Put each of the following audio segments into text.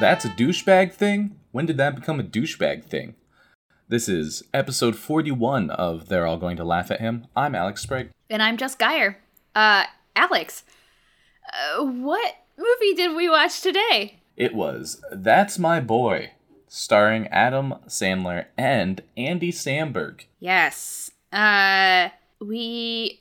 That's a douchebag thing? When did that become a douchebag thing? This is episode 41 of They're All Going to Laugh at Him. I'm Alex Sprague. And I'm Jess Geyer. Uh, Alex, uh, what movie did we watch today? It was That's My Boy, starring Adam Sandler and Andy Samberg. Yes. Uh, we.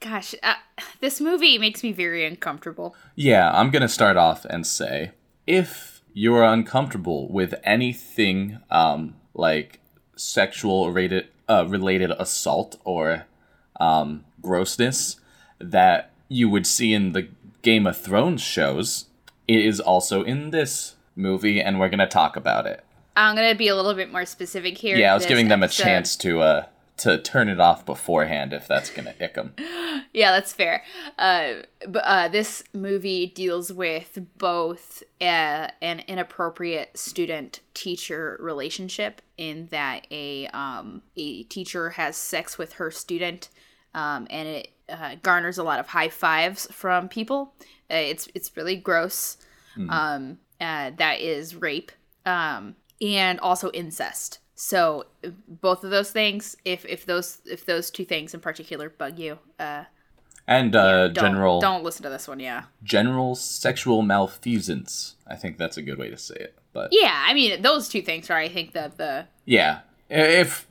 Gosh, uh, this movie makes me very uncomfortable. Yeah, I'm gonna start off and say if you are uncomfortable with anything um, like sexual rated, uh, related assault or um, grossness that you would see in the Game of Thrones shows, it is also in this movie, and we're gonna talk about it. I'm gonna be a little bit more specific here. Yeah, I was giving them a chance to uh to turn it off beforehand if that's gonna ick them. Yeah, that's fair. Uh, but uh, this movie deals with both uh, an inappropriate student-teacher relationship, in that a um, a teacher has sex with her student, um, and it uh, garners a lot of high fives from people. Uh, it's it's really gross. Um, uh, that is rape, um, and also incest. So both of those things, if if those if those two things in particular bug you, uh, And uh, don't, general Don't listen to this one, yeah. general sexual malfeasance. I think that's a good way to say it. But Yeah, I mean those two things are I think that the yeah, if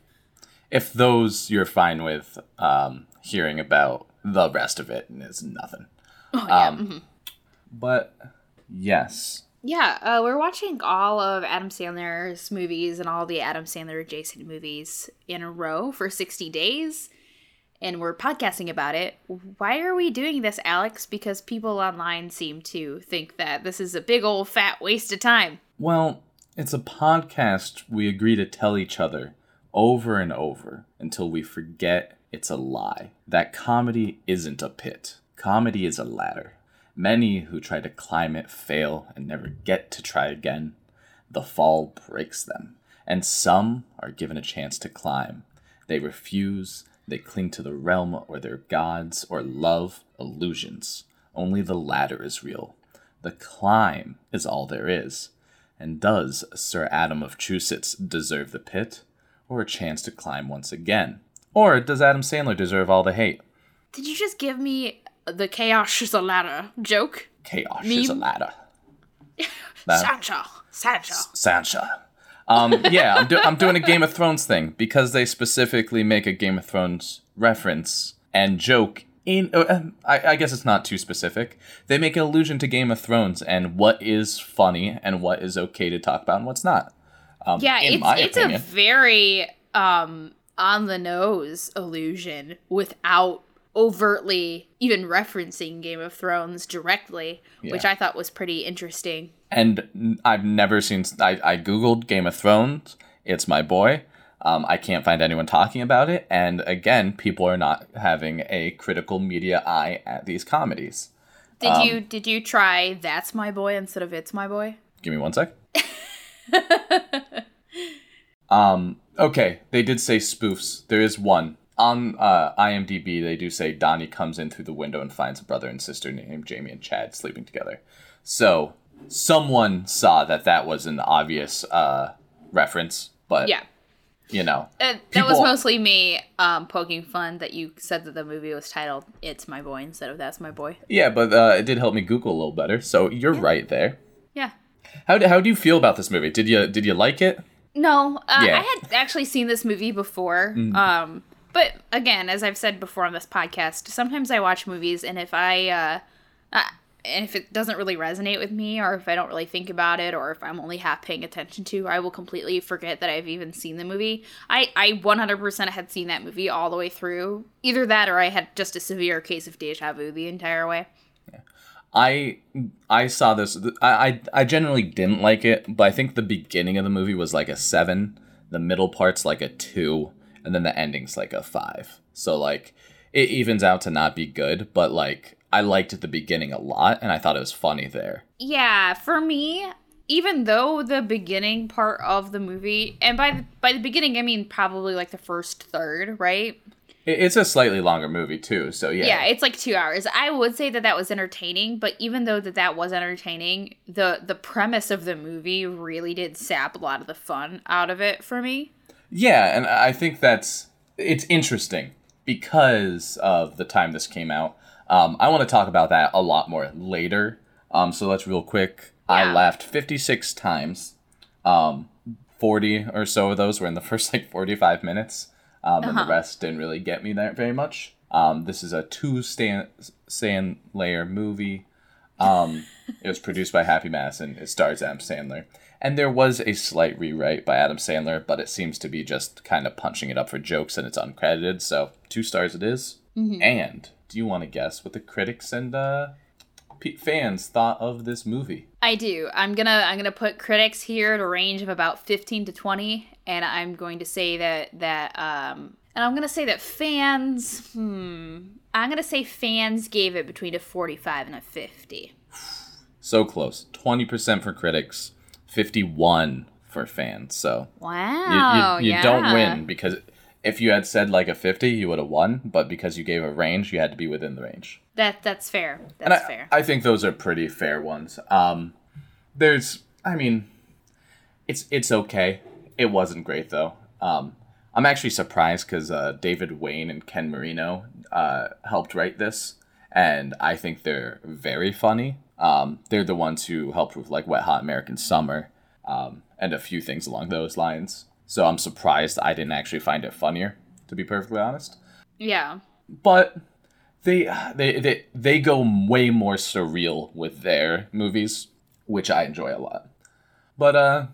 if those you're fine with um, hearing about, the rest of it is nothing. oh, yeah. Um, mhm. But yes, Yeah, uh, we're watching all of Adam Sandler's movies and all the Adam Sandler adjacent movies in a row for 60 days. And we're podcasting about it. Why are we doing this, Alex? Because people online seem to think that this is a big old fat waste of time. well, it's a podcast we agree to tell each other over and over until we forget it's a lie. That comedy isn't a pit. Comedy is a ladder. Many who try to climb it fail and never get to try again. The fall breaks them, and some are given a chance to climb. They refuse, they cling to the realm or their gods or love illusions. Only the latter is real. The climb is all there is. And does Sir Adam of Chusitz deserve the pit, or a chance to climb once again? Or does Adam Sandler deserve all the hate? Did you just give me the chaos is a ladder joke? Chaos is a ladder. Sancho. Sancho. Sancha. Um, yeah, I'm, do- I'm doing a Game of Thrones thing because they specifically make a Game of Thrones reference and joke in. Uh, uh, I, I guess it's not too specific. They make an allusion to Game of Thrones and what is funny and what is okay to talk about and what's not. Um, Yeah, it's it's opinion. a very um on the nose allusion without overtly even referencing Game of Thrones directly, which I thought was pretty interesting. and I've never seen. I, I googled Game of Thrones. It's my boy. Um, I can't find anyone talking about it, and again, people are not having a critical media eye at these comedies. Did Um, you did you try That's My Boy instead of It's My Boy? Give me one sec. um. Okay, they did say spoofs. There is one on uh, IMDb. They do say Donnie comes in through the window and finds a brother and sister named Jamie and Chad sleeping together. So someone saw that that was an obvious uh, reference, but Yeah. you know, Uh, that was mostly me um, poking fun that you said that the movie was titled "It's My Boy" instead of "That's My Boy." yeah. But uh, it did help me Google a little better. So you're right there. Yeah. How do, how do you feel about this movie? Did you did you like it? No, uh, Yeah. I had actually seen this movie before. Um, but again, as I've said before on this podcast, sometimes I watch movies, and if I, uh, uh, and if it doesn't really resonate with me, or if I don't really think about it, or if I'm only half paying attention to, I will completely forget that I've even seen the movie. I, I 100% had seen that movie all the way through. Either that, or I had just a severe case of deja vu the entire way. I I saw this. I, I I generally didn't like it, but I think the beginning of the movie was like a seven. The middle part's like a two, and then the ending's like a five. So like it evens out to not be good, but like I liked the beginning a lot, and I thought it was funny there. Yeah, for me, even though the beginning part of the movie, and by the, by the beginning I mean probably like the first third, right? It's a slightly longer movie too, so yeah. Yeah, it's like two hours. I would say that that was entertaining, but even though that that was entertaining, the the premise of the movie really did sap a lot of the fun out of it for me. Yeah, and I think that's it's interesting because of the time this came out. Um, I want to talk about that a lot more later. Um, so let's real quick. I laughed 56 times. Um, 40 or so of those were in the first like 45 minutes, um, and the Uh-huh. rest didn't really get me there very much. Um, this is a two stand sand layer movie. Um, it was produced by Happy Madison. It stars Adam Sandler. And there was a slight rewrite by Adam Sandler, but it seems to be just kind of punching it up for jokes and it's uncredited. So two stars it is. And do you want to guess what the critics and uh, fans thought of this movie? I do. I'm gonna I'm gonna put critics here at a range of about 15 to 20, and I'm going to say that that um and I'm gonna say that fans hmm I'm gonna say fans gave it between a 45 and a 50. So close. 20% for critics, 51 for fans. So you, Wow. you, you yeah. don't win because if you had said like a 50, you would have won. But because you gave a range, you had to be within the range. That that's fair. and That's I, fair. I think those are pretty fair ones. Um, there's, I mean, it's it's okay. It wasn't great though. Um, I'm actually surprised because uh, David Wain and Ken Marino uh, helped write this, and I think they're very funny. Um, they're the ones who helped with like Wet Hot American Summer um, and a few things along those lines. So I'm surprised I didn't actually find it funnier, to be perfectly honest yeah. but they they they they go way more surreal with their movies, which I enjoy a lot. But uh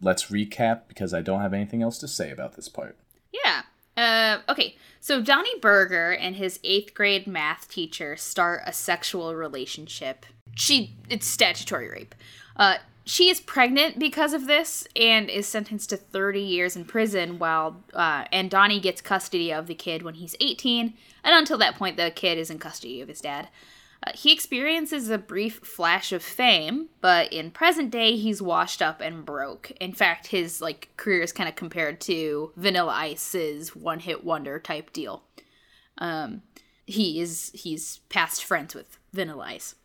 let's recap because I don't have anything else to say about this part. Yeah. Uh, okay, so Donnie Berger and his eighth grade math teacher start a sexual relationship. She, it's statutory rape. Uh, she is pregnant because of this and is sentenced to 30 years in prison while, uh, and Donnie gets custody of the kid when he's 18, and until that point, the kid is in custody of his dad. Uh, he experiences a brief flash of fame, but in present day, he's washed up and broke. In fact, his like career is kind of compared to Vanilla Ice's one-hit wonder type deal. Um, he is he's past friends with Vanilla Ice.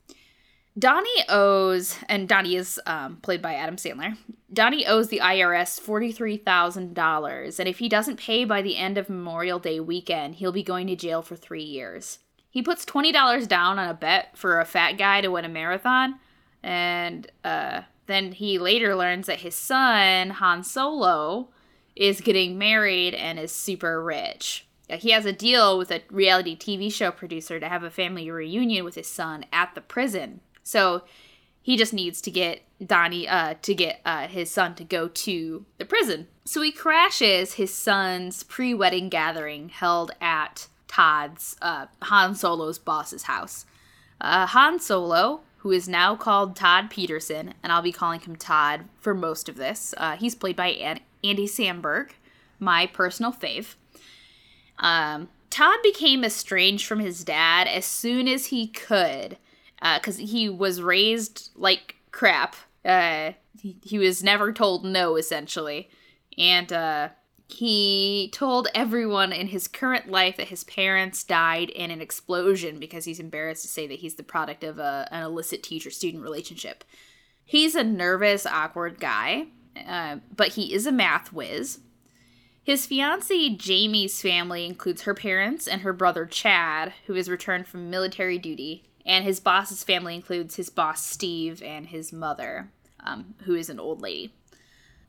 Donnie owes, and Donnie is um, played by Adam Sandler. Donnie owes the IRS forty-three thousand dollars, and if he doesn't pay by the end of Memorial Day weekend, he'll be going to jail for three years. He puts twenty dollars down on a bet for a fat guy to win a marathon, and uh, then he later learns that his son Han Solo is getting married and is super rich. Uh, He has a deal with a reality TV show producer to have a family reunion with his son at the prison. So he just needs to get Donnie uh, to get uh, his son to go to the prison. So he crashes his son's pre-wedding gathering held at Todd's uh, Han Solo's boss's house. Uh, Han Solo, who is now called Todd Peterson, and I'll be calling him Todd for most of this. Uh, he's played by An- Andy Samberg, my personal fave. Um, Todd became estranged from his dad as soon as he could, because he was raised like crap. Uh, he, he was never told no, essentially, and uh, he told everyone in his current life that his parents died in an explosion because he's embarrassed to say that he's the product of a, an illicit teacher-student relationship. He's a nervous, awkward guy, uh, but he is a math whiz. His fiancee Jamie's family includes her parents and her brother Chad, who has returned from military duty, and his boss's family includes his boss Steve and his mother, um, who is an old lady.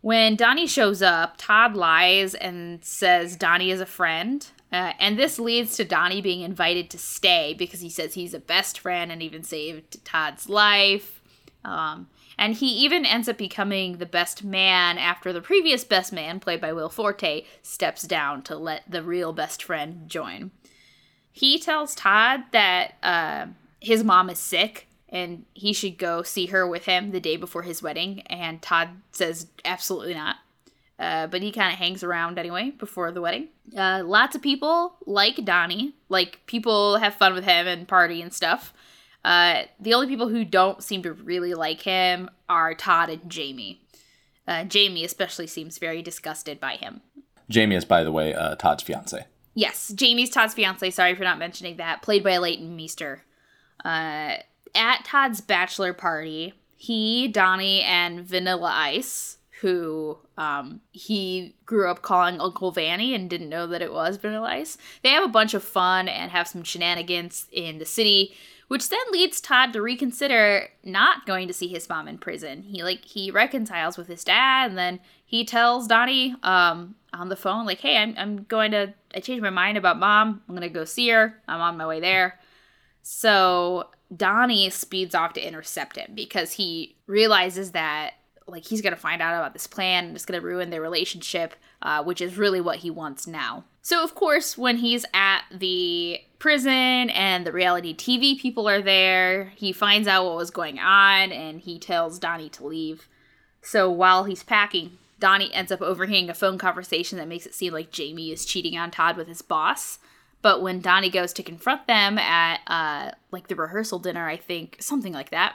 When Donnie shows up, Todd lies and says Donnie is a friend, uh, and this leads to Donnie being invited to stay because he says he's a best friend and even saved Todd's life. Um, and he even ends up becoming the best man after the previous best man, played by Will Forte, steps down to let the real best friend join. He tells Todd that uh, his mom is sick and he should go see her with him the day before his wedding. And Todd says absolutely not. Uh, but he kind of hangs around anyway before the wedding. Uh, lots of people like Donnie, like people have fun with him and party and stuff. Uh, the only people who don't seem to really like him are Todd and Jamie. Uh, Jamie especially seems very disgusted by him. Jamie is, by the way, uh, Todd's fiance. Yes, Jamie's Todd's fiance. Sorry for not mentioning that. Played by Leighton Meester. Uh, at Todd's bachelor party, he, Donnie, and Vanilla Ice, who um, he grew up calling Uncle Vanny and didn't know that it was Vanilla Ice, they have a bunch of fun and have some shenanigans in the city which then leads Todd to reconsider not going to see his mom in prison. He like he reconciles with his dad, and then he tells Donnie um, on the phone like, "Hey, I'm I'm going to I changed my mind about mom. I'm gonna go see her. I'm on my way there." So Donnie speeds off to intercept him because he realizes that like he's gonna find out about this plan and it's gonna ruin their relationship, uh, which is really what he wants now. So of course, when he's at the prison and the reality TV people are there, he finds out what was going on and he tells Donnie to leave. So while he's packing, Donnie ends up overhearing a phone conversation that makes it seem like Jamie is cheating on Todd with his boss. But when Donnie goes to confront them at uh, like the rehearsal dinner, I think something like that,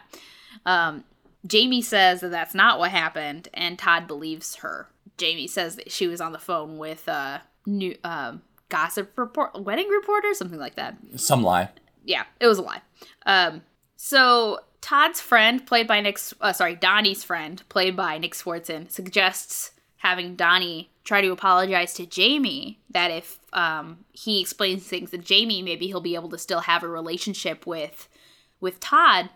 um, Jamie says that that's not what happened, and Todd believes her. Jamie says that she was on the phone with uh, new um, gossip report, wedding reporter, something like that. Some lie. Yeah, it was a lie. Um, so Todd's friend, played by Nick, uh, sorry, Donnie's friend, played by Nick Swardson, suggests having Donnie try to apologize to Jamie. That if um, he explains things to Jamie, maybe he'll be able to still have a relationship with with Todd.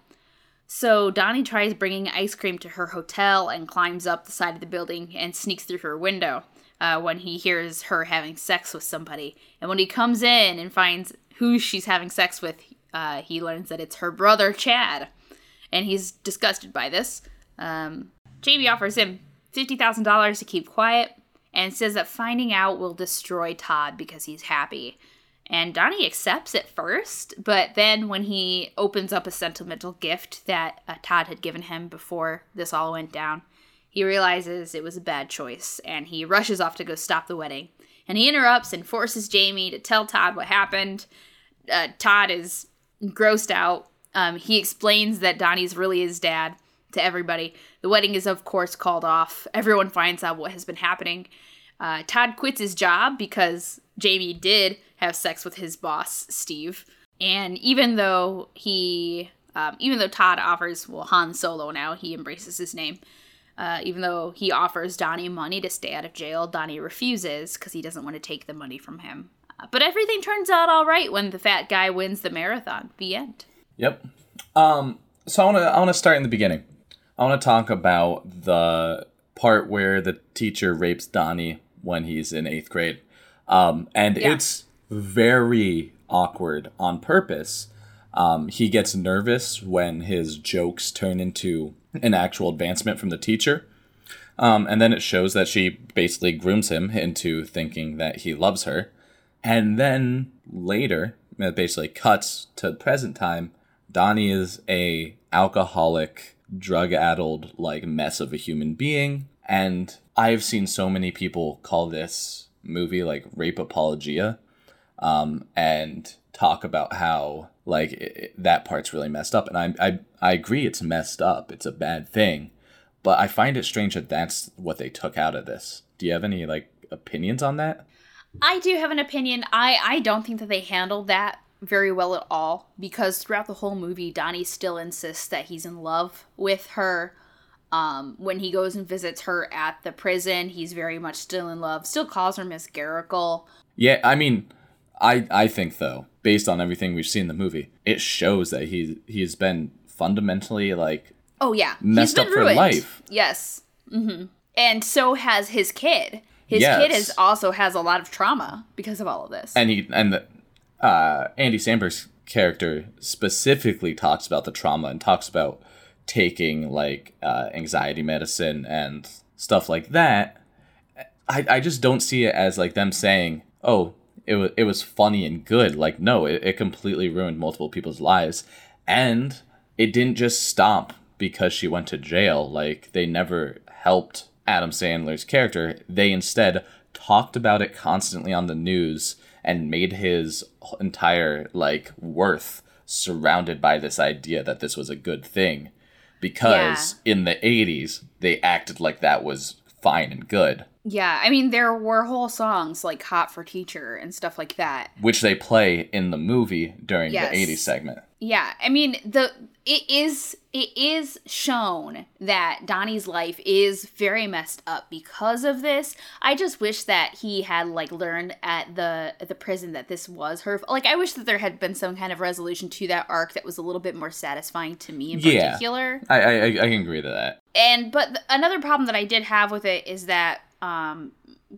So Donnie tries bringing ice cream to her hotel and climbs up the side of the building and sneaks through her window uh, when he hears her having sex with somebody. And when he comes in and finds who she's having sex with, uh, he learns that it's her brother Chad, and he's disgusted by this. Um, Jamie offers him fifty thousand dollars to keep quiet, and says that finding out will destroy Todd because he's happy. And Donnie accepts at first, but then when he opens up a sentimental gift that uh, Todd had given him before this all went down, he realizes it was a bad choice and he rushes off to go stop the wedding. And he interrupts and forces Jamie to tell Todd what happened. Uh, Todd is grossed out. Um, he explains that Donnie's really his dad to everybody. The wedding is, of course, called off. Everyone finds out what has been happening. Uh, Todd quits his job because Jamie did have sex with his boss, Steve. And even though he, um, even though Todd offers, well, Han Solo now, he embraces his name. Uh, even though he offers Donnie money to stay out of jail, Donnie refuses because he doesn't want to take the money from him. Uh, but everything turns out all right when the fat guy wins the marathon. The end. Yep. Um, so I want to I want to start in the beginning. I want to talk about the part where the teacher rapes Donnie when he's in eighth grade, um, and yeah. it's very awkward on purpose. Um, he gets nervous when his jokes turn into an actual advancement from the teacher. Um, and then it shows that she basically grooms him into thinking that he loves her. And then later, it basically cuts to present time. Donnie is a alcoholic, drug-addled like mess of a human being, and I've seen so many people call this movie like rape apologia, um, and talk about how like it, that part's really messed up. And I, I i agree it's messed up. It's a bad thing. But i find it strange that that's what they took out of this. Do you have any like opinions on that? I do have an opinion. I i don't think that they handled that very well at all because throughout the whole movie donnie still insists that he's in love with her um, when he goes and visits her at the prison he's very much still in love still calls her miss Garrickle. yeah i mean I I think though, based on everything we've seen in the movie, it shows that he he's been fundamentally like oh yeah messed up ruined. for life. Yes, mm-hmm. and so has his kid. His yes. kid is also has a lot of trauma because of all of this. And he and the, uh, Andy Samberg's character specifically talks about the trauma and talks about taking like uh, anxiety medicine and stuff like that. I, I just don't see it as like them saying, "Oh, it was it was funny and good. Like no, it, it completely ruined multiple people's lives, and it didn't just stop because she went to jail. Like they never helped Adam Sandler's character. They instead talked about it constantly on the news and made his entire like worth surrounded by this idea that this was a good thing because yeah. in the 80s they acted like that was fine and good Yeah, I mean there were whole songs like "Hot for Teacher" and stuff like that. which they play in the movie during Yes. the 80s segment. Yeah, I mean the it is it is shown that Donnie's life is very messed up because of this. I just wish that he had like learned at the at the prison that this was her like I wish that there had been some kind of resolution to that arc that was a little bit more satisfying to me in Yeah. particular. I, I, I I can agree to that. And but th- another problem that I did have with it is that um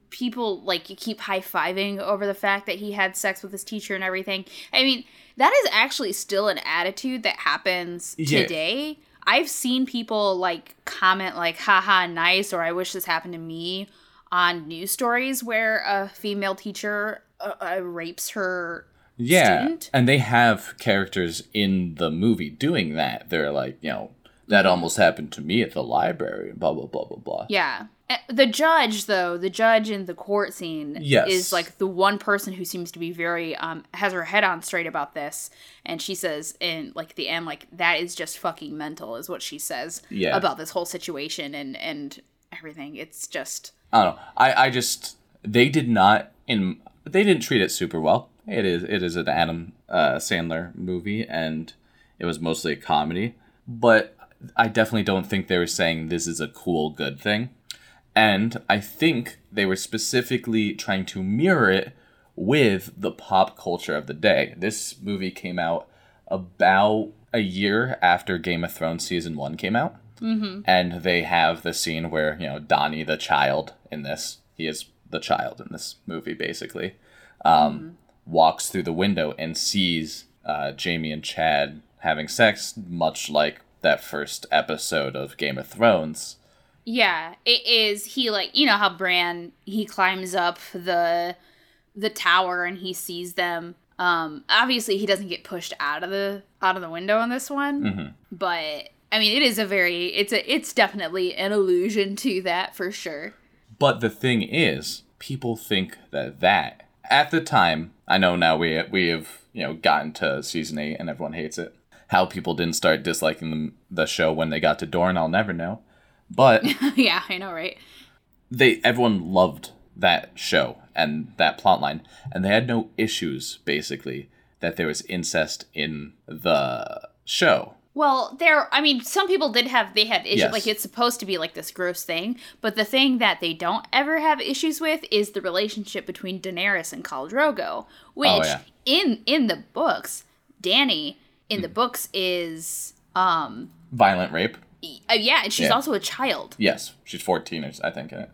people like you keep high-fiving over the fact that he had sex with his teacher and everything. I mean, that is actually still an attitude that happens Yeah. today. I've seen people like comment like haha nice or I wish this happened to me on news stories where a female teacher uh, uh, rapes her Yeah. student. And they have characters in the movie doing that. They're like, you know, that almost happened to me at the library, blah, blah, blah, blah, blah. Yeah. Uh, The judge, though, the judge in the court scene Yes. is like the one person who seems to be very um has her head on straight about this, and she says in like the end, like that is just fucking mental, is what she says Yeah. about this whole situation and and everything. It's just I don't know. I, I just they did not in they didn't treat it super well. It is it is an Adam uh, Sandler movie and it was mostly a comedy, but I definitely don't think they were saying this is a cool good thing. And I think they were specifically trying to mirror it with the pop culture of the day. This movie came out about a year after Game of Thrones season 1 came out. And they have the scene where you know Donnie the child in this he is the child in this movie basically um, walks through the window and sees uh, Jamie and Chad having sex much like that first episode of Game of Thrones yeah, it is. He like you know how Bran he climbs up the the tower and he sees them. Um, obviously he doesn't get pushed out of the out of the window on this one, but I mean it is a very it's a it's definitely an allusion to that for sure. But the thing is, people think that that at the time, I know now we we have you know gotten to season eight and everyone hates it. How people didn't start disliking the, the show when they got to Dorne, I'll never know. But yeah, I know, right? they everyone loved that show and that plotline, and they had no issues basically that there was incest in the show. Well, there. I mean, some people did have. They had issues. Yes. Like it's supposed to be like this gross thing, but the thing that they don't ever have issues with is the relationship between Daenerys and Khal Drogo, which Oh, yeah. in in the books, Danny in the books is um Violent rape. Uh, yeah, and she's Yeah. also a child. Yes, she's fourteen, or I think. In it.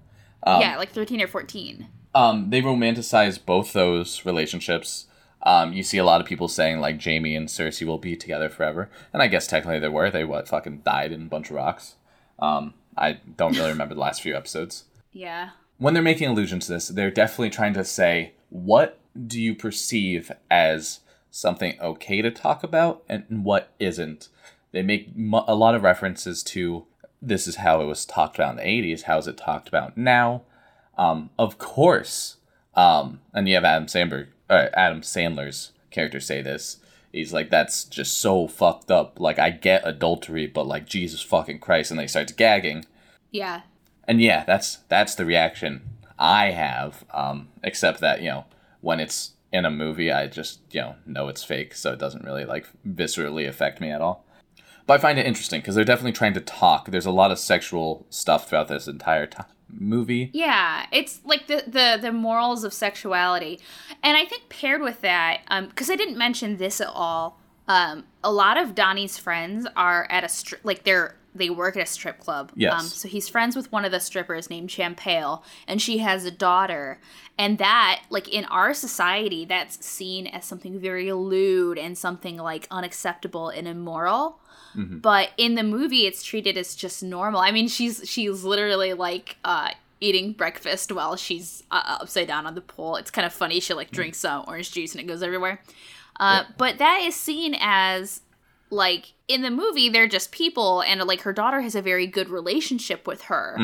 yeah, like thirteen or fourteen. um, they romanticize both those relationships. Um, you see a lot of people saying like Jaime and Cersei will be together forever, and I guess technically they were. They what fucking died in a bunch of rocks. Um, I don't really remember the last few episodes. Yeah. When they're making allusions to this, they're definitely trying to say what do you perceive as something okay to talk about and what isn't. They make mu- a lot of references to this is how it was talked about in the 80s. How is it talked about now? Um, of course, um, and you have Adam Sandberg, uh, Adam Sandler's character say this. He's like, "That's just so fucked up. Like, I get adultery, but like, Jesus fucking Christ!" And then he starts gagging. Yeah. And yeah, that's that's the reaction I have. Um, except that you know, when it's in a movie, I just you know know it's fake, so it doesn't really like viscerally affect me at all. But I find it interesting because they're definitely trying to talk. There's a lot of sexual stuff throughout this entire ti movie. Yeah, it's like the the the morals of sexuality, and I think paired with that, um, because I didn't mention this at all. Um, a lot of Donnie's friends are at a stri- like they're they work at a strip club. Yes. Um, so he's friends with one of the strippers named Champale, and she has a daughter, and that like in our society, that's seen as something very lewd and something like unacceptable and immoral but in the movie it's treated as just normal. I mean she's she's literally like uh eating breakfast while she's uh, upside down on the pole. it's kind of funny. She like drinks uh, orange juice and it goes everywhere. Uh, but that is seen as like in the movie they're just people and like her daughter has a very good relationship with her.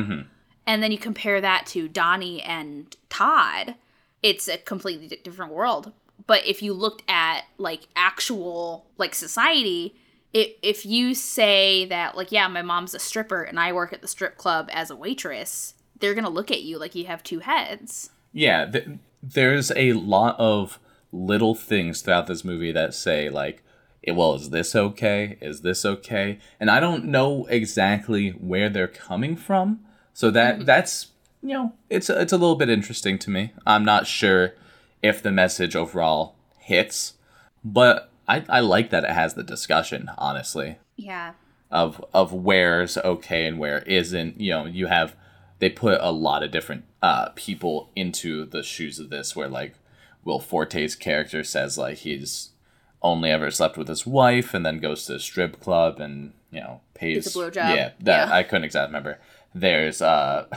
And then you compare that to donnie and todd it's a completely di- different world. But if you looked at like actual like society if, if you say that like yeah my mom's a stripper and i work at the strip club as a waitress they're gonna look at you like you have two heads. Yeah, th- there's a lot of little things throughout this movie that say like, eh, well, is this okay? Is this okay? And I don't know exactly where they're coming from. So that that's you know, it's a, it's a little bit interesting to me. I'm not sure if the message overall hits, but I, I like that it has the discussion, honestly Yeah. of of where's okay and where isn't. You know, you have they put a lot of different uh, people into the shoes of this, where like Will Forte's character says like he's only ever slept with his wife and then goes to a strip club and you know pays a blowjob. Yeah, that Yeah. I couldn't exactly remember. There's uh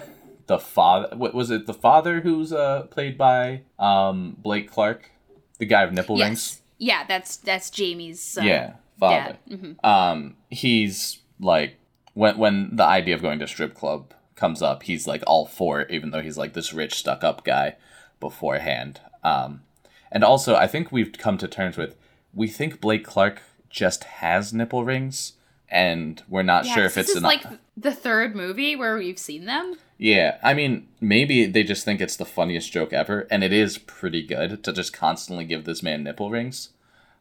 the father. What was it? The father who's uh played by um Blake Clark, the guy of nipple rings. Yeah, that's that's Jamie's. Uh, Yeah, father. Mhm. Um, he's like when when the idea of going to strip club comes up, he's like all for it, even though he's like this rich stuck up guy beforehand. Um, and also I think we've come to terms with we think Blake Clark just has nipple rings, and we're not Yeah, sure if it's an like the third movie where we've seen them. Yeah, I mean, maybe they just think it's the funniest joke ever, and it is pretty good to just constantly give this man nipple rings.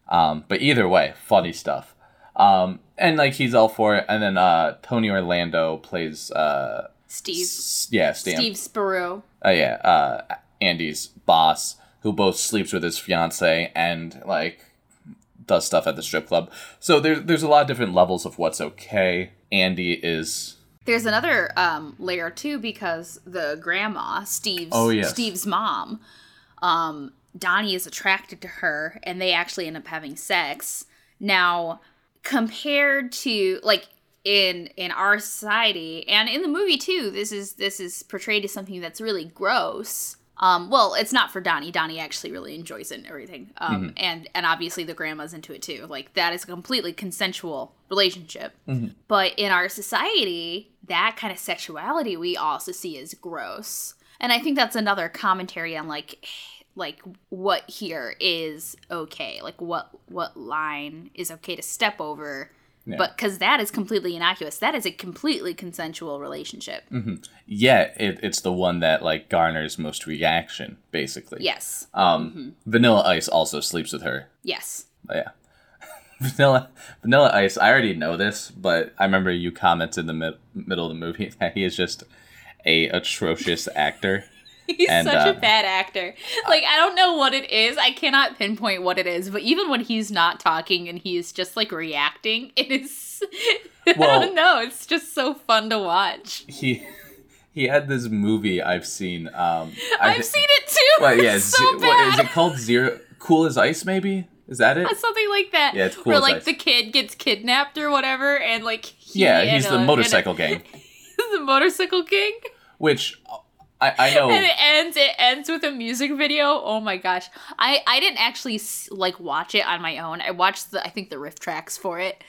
Um, but either way, funny stuff. Um, and like he's all for it. And then uh, Tony Orlando plays, uh, Steve. s- yeah, Stan. Steve Sparrow. Uh, yeah, uh, Andy's boss, who both sleeps with his fiance and like does stuff at the strip club. So there's there's a lot of different levels of what's okay. Andy is There's another um, layer too because the grandma, Steve's Oh, yes. Steve's mom, um, Donnie is attracted to her, and they actually end up having sex. Now, compared to like in in our society and in the movie too, this is this is portrayed as something that's really gross. Um, well, it's not for Donnie. Donnie actually really enjoys it and everything. Um, and and obviously the grandma's into it too. Like that is a completely consensual relationship. But in our society, that kind of sexuality we also see as gross. And I think that's another commentary on like like what here is okay. Like what what line is okay to step over. Yeah. But cuz that is completely innocuous. That is a completely consensual relationship. yeah, it, it's the one that like garners most reaction, basically. Yes. Um, Vanilla Ice also sleeps with her. Yes. Oh, yeah. Vanilla Vanilla Ice. I already know this, but I remember you commented in the mid- middle of the movie that he is just a atrocious actor. He's And, such uh, a bad actor. Like I don't know what it is. I cannot pinpoint what it is. But even when he's not talking and he's just like reacting, it is. I don't know. It's just so fun to watch. He he had this movie I've seen. Um, I I've seen it too. Well, yeah, so what, is it called? Zero Cool as Ice? Maybe is that it? Something like that. Yeah, it's cool Where like ice. the kid gets kidnapped or whatever, and like he yeah, he's a- the and a- motorcycle gang. the motorcycle king. Which I I know. and it ends it ends with a music video oh my gosh i i didn't actually like watch it on my own i watched the i think the RiffTrax for it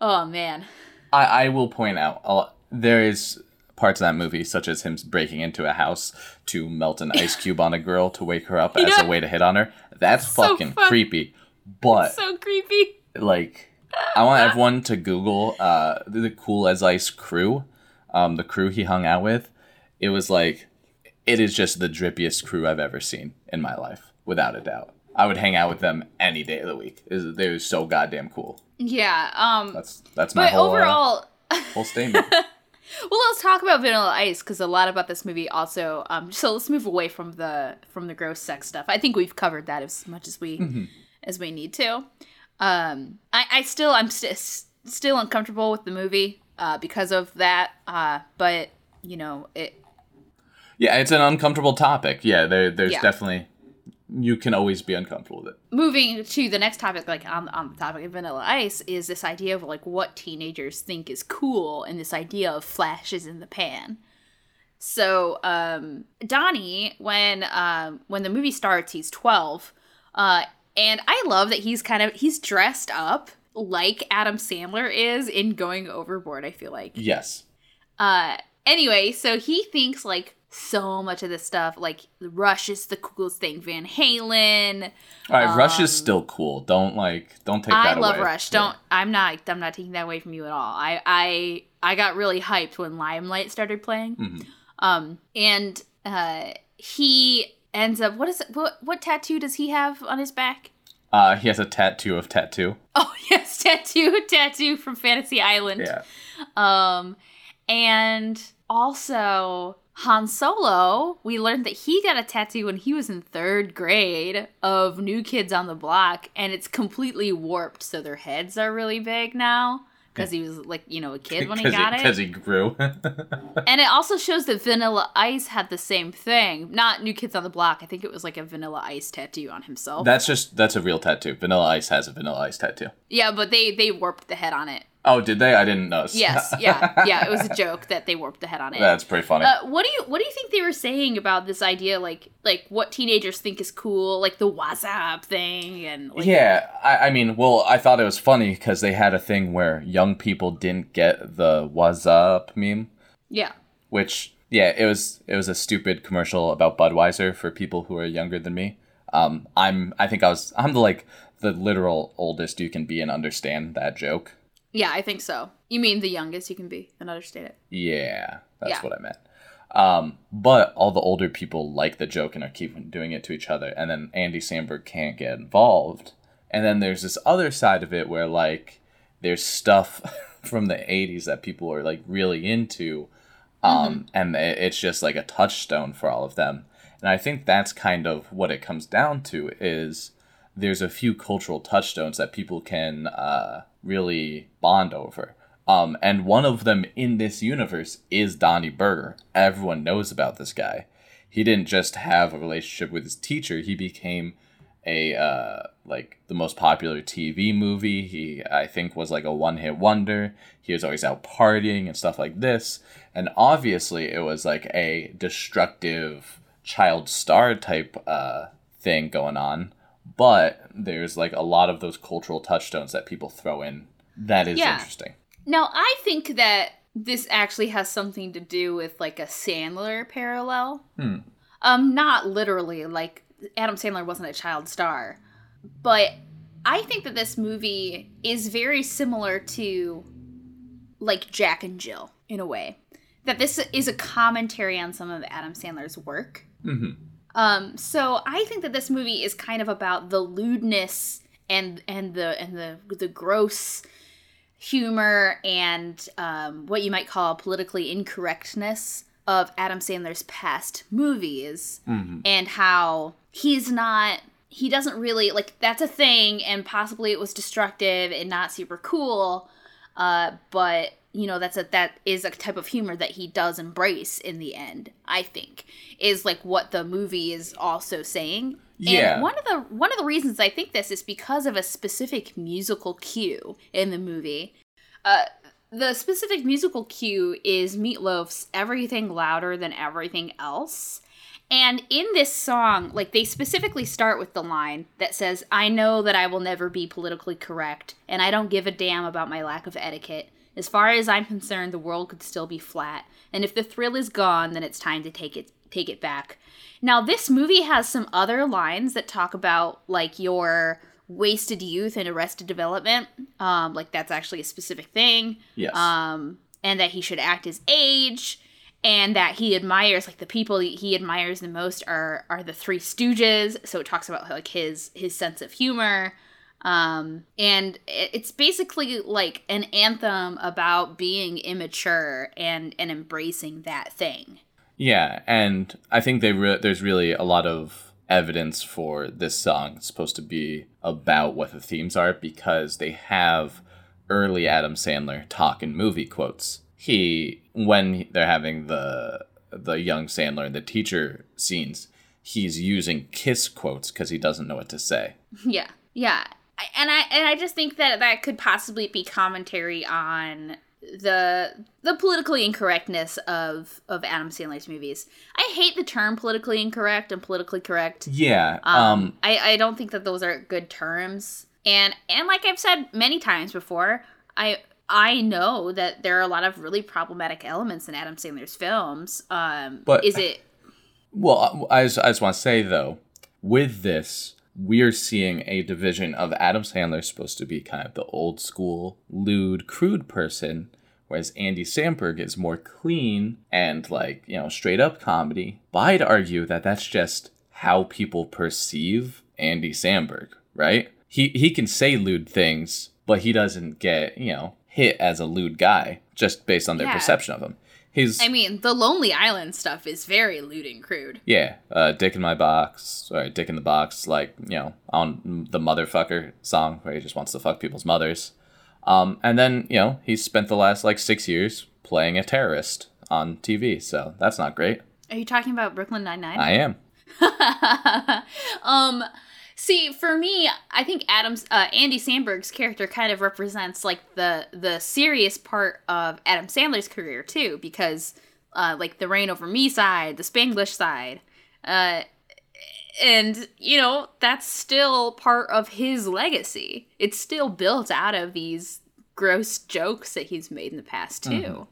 oh man I, I will point out lot, there is parts of that movie, such as him breaking into a house to melt an ice cube on a girl to wake her up as a way to hit on her. That's So fucking fun. creepy. But so creepy like, I want everyone to Google uh, the, the Cool as Ice crew, um, the crew he hung out with. It was like, it is just the drippiest crew I've ever seen in my life, without a doubt. I would hang out with them any day of the week. They were so goddamn cool. yeah um That's that's my whole uh, overall whole statement. well let's talk about vanilla ice because a lot about this movie also um so let's move away from the from the gross sex stuff i think we've covered that as much as we Mm-hmm. as we need to um i i still i'm st- still uncomfortable with the movie uh because of that uh but you know it Yeah, it's an uncomfortable topic. Yeah, there, there's Yeah. definitely you can always be uncomfortable with it. moving to the next topic like on, on the topic of vanilla ice is this idea of like what teenagers think is cool and this idea of flashes in the pan so um donnie when um when the movie starts he's 12 uh and i love that he's kind of he's dressed up like adam sandler is in going overboard i feel like Yes. uh anyway so he thinks like so much of this stuff like rush is the coolest thing van halen All right, Rush is still cool. Don't like don't take Um, I that love away. Rush. Yeah. Don't I'm not I'm not taking that away from you at all. I I I got really hyped when Limelight started playing. Mhm. Um, and uh, he ends up. What is it? What what tattoo does he have on his back? Uh, he has a tattoo of tattoo. Oh yes, tattoo, tattoo from Fantasy Island. Yeah. Um, and also Han Solo, we learned that he got a tattoo when he was in third grade of New Kids on the Block, and it's completely warped, so their heads are really big now because he was like you know a kid when he got it. Because he grew. And it also shows that Vanilla Ice had the same thing. Not New Kids on the Block. I think it was like a Vanilla Ice tattoo on himself. that's just that's a real tattoo. Vanilla Ice has a Vanilla Ice tattoo. yeah, but they they warped the head on it. Oh, did they? I didn't notice. Yes, yeah, yeah. It was a joke that they warped the head on it. That's pretty funny. Uh, what do you what do you think they were saying about this idea like like what teenagers think is cool like the Whassup thing and like yeah, I, I mean, well, I thought it was funny because they had a thing where young people didn't get the "What's up" meme, yeah which yeah, it was it was a stupid commercial about Budweiser for people who are younger than me. Um, I'm I think I was I'm the like the literal oldest you can be and understand that joke. Yeah I think so. You mean the youngest you can be and understand it? Yeah, that's Yeah. what I meant. Um, but all the older people like the joke and are keeping doing it to each other, and then Andy Samberg can't get involved. And then there's this other side of it where like there's stuff from the '80s that people are like really into, um, and it's just like a touchstone for all of them. And I think that's kind of what it comes down to is there's a few cultural touchstones that people can uh, really bond over. Um, and one of them in this universe is Donnie Berger. Everyone knows about this guy. He didn't just have a relationship with his teacher. He became a uh, like the most popular TV movie. He I think was like a one hit wonder. He was always out partying and stuff like this. And obviously, it was like a destructive child star type uh, thing going on. But there's like a lot of those cultural touchstones that people throw in. That is Yeah. interesting. Now I think that this actually has something to do with like a Sandler parallel. Hmm. Um, not literally like Adam Sandler wasn't a child star, but I think that this movie is very similar to like Jack and Jill in a way. That this is a commentary on some of Adam Sandler's work. hmm Um, so I think that this movie is kind of about the lewdness and and the and the the gross humor and um, what you might call politically incorrectness of Adam Sandler's past movies hmm and how he's not he doesn't really like that's a thing and possibly it was destructive and not super cool uh but you know that's a that is a type of humor that he does embrace in the end i think is like what the movie is also saying Yeah. and one of the one of the reasons i think this is because of a specific musical cue in the movie uh the specific musical cue is Meatloaf's Everything Louder Than Everything Else. And in this song, like they specifically start with the line that says, I know that I will never be politically correct, and I don't give a damn about my lack of etiquette. As far as I'm concerned, the world could still be flat. And if the thrill is gone, then it's time to take it take it back. Now, this movie has some other lines that talk about like your wasted youth and arrested development. Um, like that's actually a specific thing Yes. um, and that he should act his age, and that he admires like the people he admires the most are are the Three Stooges. So it talks about like his his sense of humor, um, and it's basically like an anthem about being immature and and embracing that thing. Yeah, and I think they re- there's really a lot of evidence for this song it's supposed to be about what the themes are because they have early Adam Sandler talk and movie quotes. He when they're having the the young Sandler and the teacher scenes, he's using kiss quotes because he doesn't know what to say. Yeah, yeah, and I and I just think that that could possibly be commentary on the the politically incorrectness of of Adam Sandler's movies. I hate the term politically incorrect and politically correct. Yeah. Um, Um, I I don't think that those are good terms. And and like I've said many times before, I I know that there are a lot of really problematic elements in Adam Sandler's films. Um, But- is it Well, I just, I just want to say though, with this, we're seeing a division of Adam Sandler supposed to be kind of the old school, lewd, crude person, whereas Andy Samberg is more clean and like, you know, straight up comedy. But I'd argue that that's just how people perceive Andy Samberg, right? He he can say lewd things, but he doesn't get, you know, hit as a lewd guy just based on their Yeah. perception of him. He's I mean, the Lonely Island stuff is very lewd and crude. yeah, uh, Dick in my box, or Dick in the box, like you know, on the motherfucker song where he just wants to fuck people's mothers. Um, and then you know he spent the last like six years playing a terrorist on TV, so that's not great. Are you talking about Brooklyn Nine Nine? I am. um see for me i think adam's uh, andy samberg's character kind of represents like the the serious part of adam sandler's career too because uh like the reign over me side the spanglish side uh and you know that's still part of his legacy. It's still built out of these gross jokes that he's made in the past too.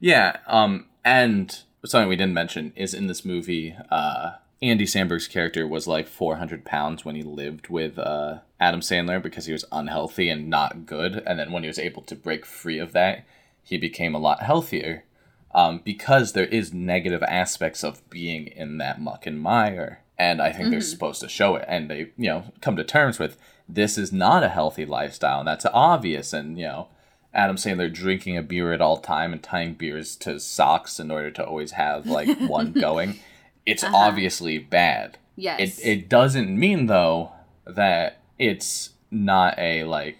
Yeah, um, and something we didn't mention is in this movie, uh, Andy Samberg's character was like 400 pounds when he lived with uh, Adam Sandler because he was unhealthy and not good. And then when he was able to break free of that, he became a lot healthier. Um, because there is negative aspects of being in that muck and mire. And I think they're supposed to show it. And they, you know, come to terms with this is not a healthy lifestyle. And that's obvious. And, you know, Adam Sandler drinking a beer at all time and tying beers to socks in order to always have like one going. It's uh-huh. obviously bad. yes It it doesn't mean though that it's not a like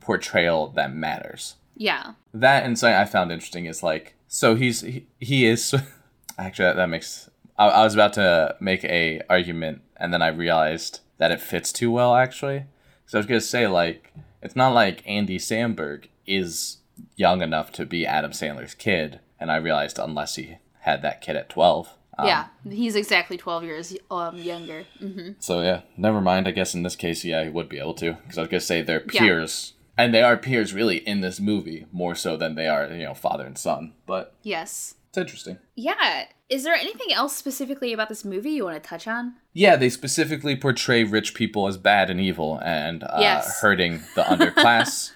portrayal that matters. yeah That and something I found interesting is like so he's he, he is actually that, that makes I, I was about to make a argument and then I realized that it fits too well actually. So I was gonna say like it's not like Andy Samberg is young enough to be Adam Sandler's kid, and I realized unless he had that kid at twelve. Um, yeah he's exactly 12 years um younger hmm So yeah, never mind. I guess in this case, yeah, he would be able to because I was gonna say they're Yeah. peers, and they are peers really in this movie more so than they are you know father and son. But yes it's interesting. Yeah. Is there anything else specifically about this movie you want to touch on? Yeah, they specifically portray rich people as bad and evil and uh, Yes. hurting the underclass.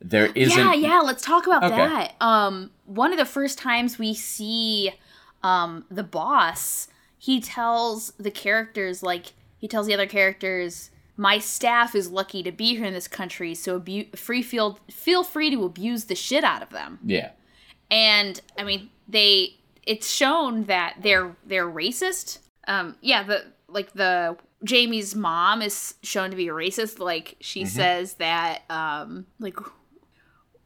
There isn't. yeah, yeah, let's talk about Okay. that. Um one of the first times we see um the boss, he tells the characters like he tells the other characters my staff is lucky to be here in this country, so abu- free field feel free to abuse the shit out of them. Yeah, and I mean they it's shown that they're they're racist. Um yeah, the like the Jamie's mom is shown to be a racist. Like she says that um like